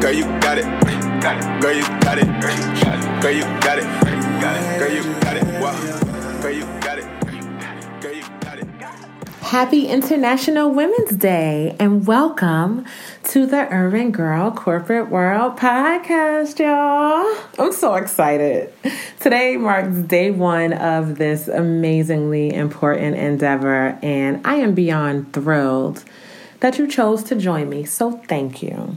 Girl, you got it. Girl, you got it. Girl, you got it. Girl, you got it. Girl, you got it. Girl, you got it. Happy International Women's Day and welcome to the Urban Girl Corporate World podcast, y'all. I'm so excited. Today marks day one of this amazingly important endeavor, and I am beyond thrilled that you chose to join me. So, thank you.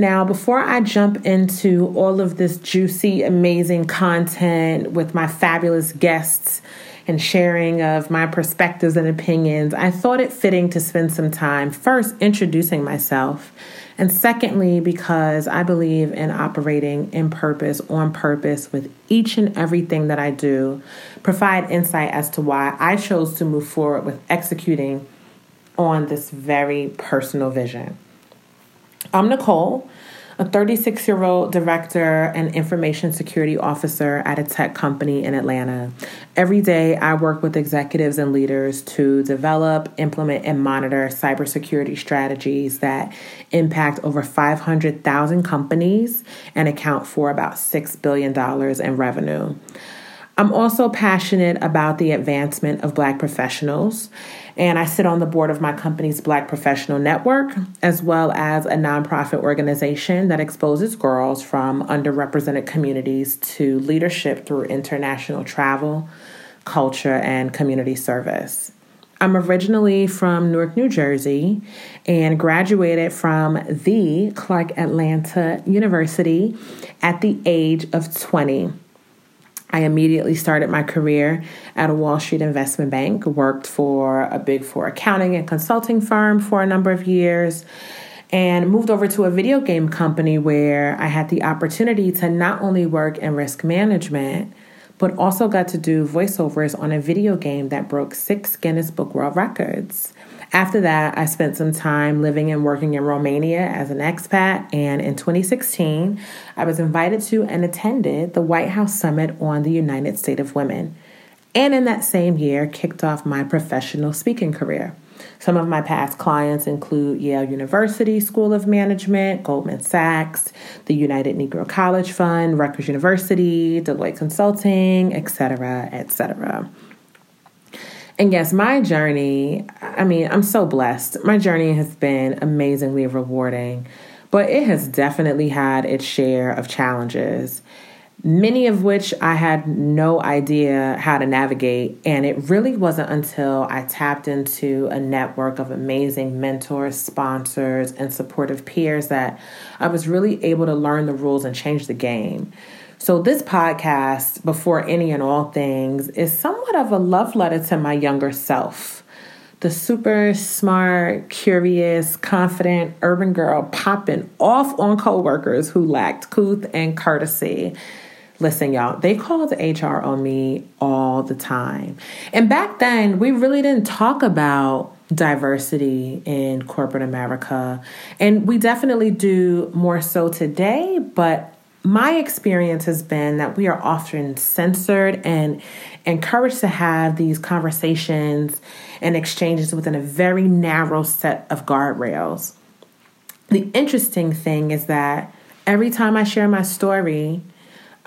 Now, before I jump into all of this juicy, amazing content with my fabulous guests and sharing of my perspectives and opinions, I thought it fitting to spend some time first introducing myself, and secondly, because I believe in operating in purpose, on purpose, with each and everything that I do, provide insight as to why I chose to move forward with executing on this very personal vision. I'm Nicole, a 36 year old director and information security officer at a tech company in Atlanta. Every day, I work with executives and leaders to develop, implement, and monitor cybersecurity strategies that impact over 500,000 companies and account for about $6 billion in revenue. I'm also passionate about the advancement of Black professionals, and I sit on the board of my company's Black Professional Network, as well as a nonprofit organization that exposes girls from underrepresented communities to leadership through international travel, culture, and community service. I'm originally from Newark, New Jersey, and graduated from the Clark Atlanta University at the age of 20. I immediately started my career at a Wall Street investment bank, worked for a big four accounting and consulting firm for a number of years, and moved over to a video game company where I had the opportunity to not only work in risk management, but also got to do voiceovers on a video game that broke six Guinness Book World Records. After that, I spent some time living and working in Romania as an expat, and in 2016, I was invited to and attended the White House Summit on the United States of Women. And in that same year, kicked off my professional speaking career. Some of my past clients include Yale University School of Management, Goldman Sachs, the United Negro College Fund, Rutgers University, Deloitte Consulting, etc., etc. And yes, my journey, I mean, I'm so blessed. My journey has been amazingly rewarding, but it has definitely had its share of challenges, many of which I had no idea how to navigate. And it really wasn't until I tapped into a network of amazing mentors, sponsors, and supportive peers that I was really able to learn the rules and change the game. So, this podcast, Before Any and All Things, is somewhat of a love letter to my younger self. The super smart, curious, confident urban girl popping off on coworkers who lacked couth and courtesy. Listen, y'all, they called HR on me all the time. And back then, we really didn't talk about diversity in corporate America. And we definitely do more so today, but my experience has been that we are often censored and encouraged to have these conversations and exchanges within a very narrow set of guardrails. The interesting thing is that every time I share my story,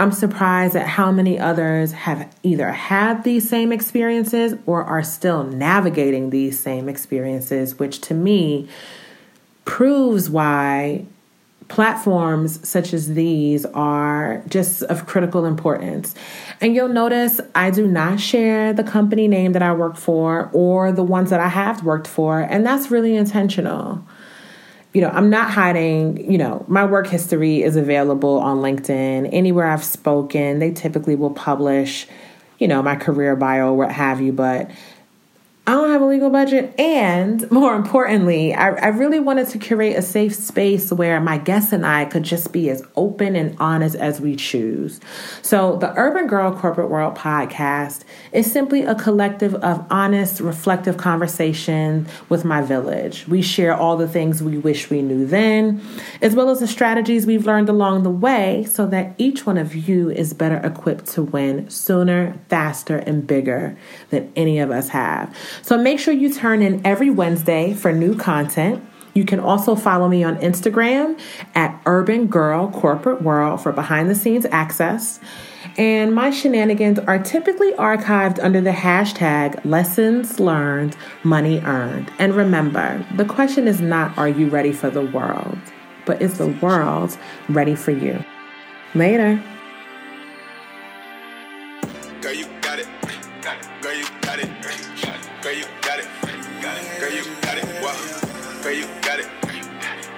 I'm surprised at how many others have either had these same experiences or are still navigating these same experiences, which to me proves why platforms such as these are just of critical importance. And you'll notice I do not share the company name that I work for or the ones that I have worked for, and that's really intentional. You know, I'm not hiding, you know, my work history is available on LinkedIn. Anywhere I've spoken, they typically will publish, you know, my career bio, what have you, but I don't have a legal budget. And more importantly, I, I, really wanted to curate a safe space where my guests and I could just be as open and honest as we choose. So, the Urban Girl Corporate World podcast is simply a collective of honest, reflective conversation with my village. We share all the things we wish we knew then, as well as the strategies we've learned along the way, so that each one of you is better equipped to win sooner, faster, and bigger than any of us have. So make sure you turn in every Wednesday for new content. You can also follow me on Instagram at Urban Girl Corporate World for behind the scenes access. And my shenanigans are typically archived under the hashtag lessons learned, money earned. And remember, the question is not are you ready for the world, but is the world ready for you? Later. Got it. Wow. Girl, you got it.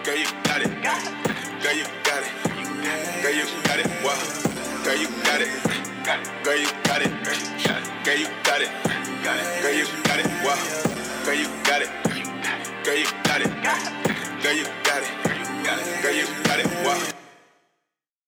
Girl, you got it. Girl, you got it. Girl, you got it. Wow. Girl, you got it. Girl, you got it. Girl, you got it. Girl, you got it. Wow. Girl, you got it. Girl, you got it. Girl, you got it. Girl, you got it. Wow.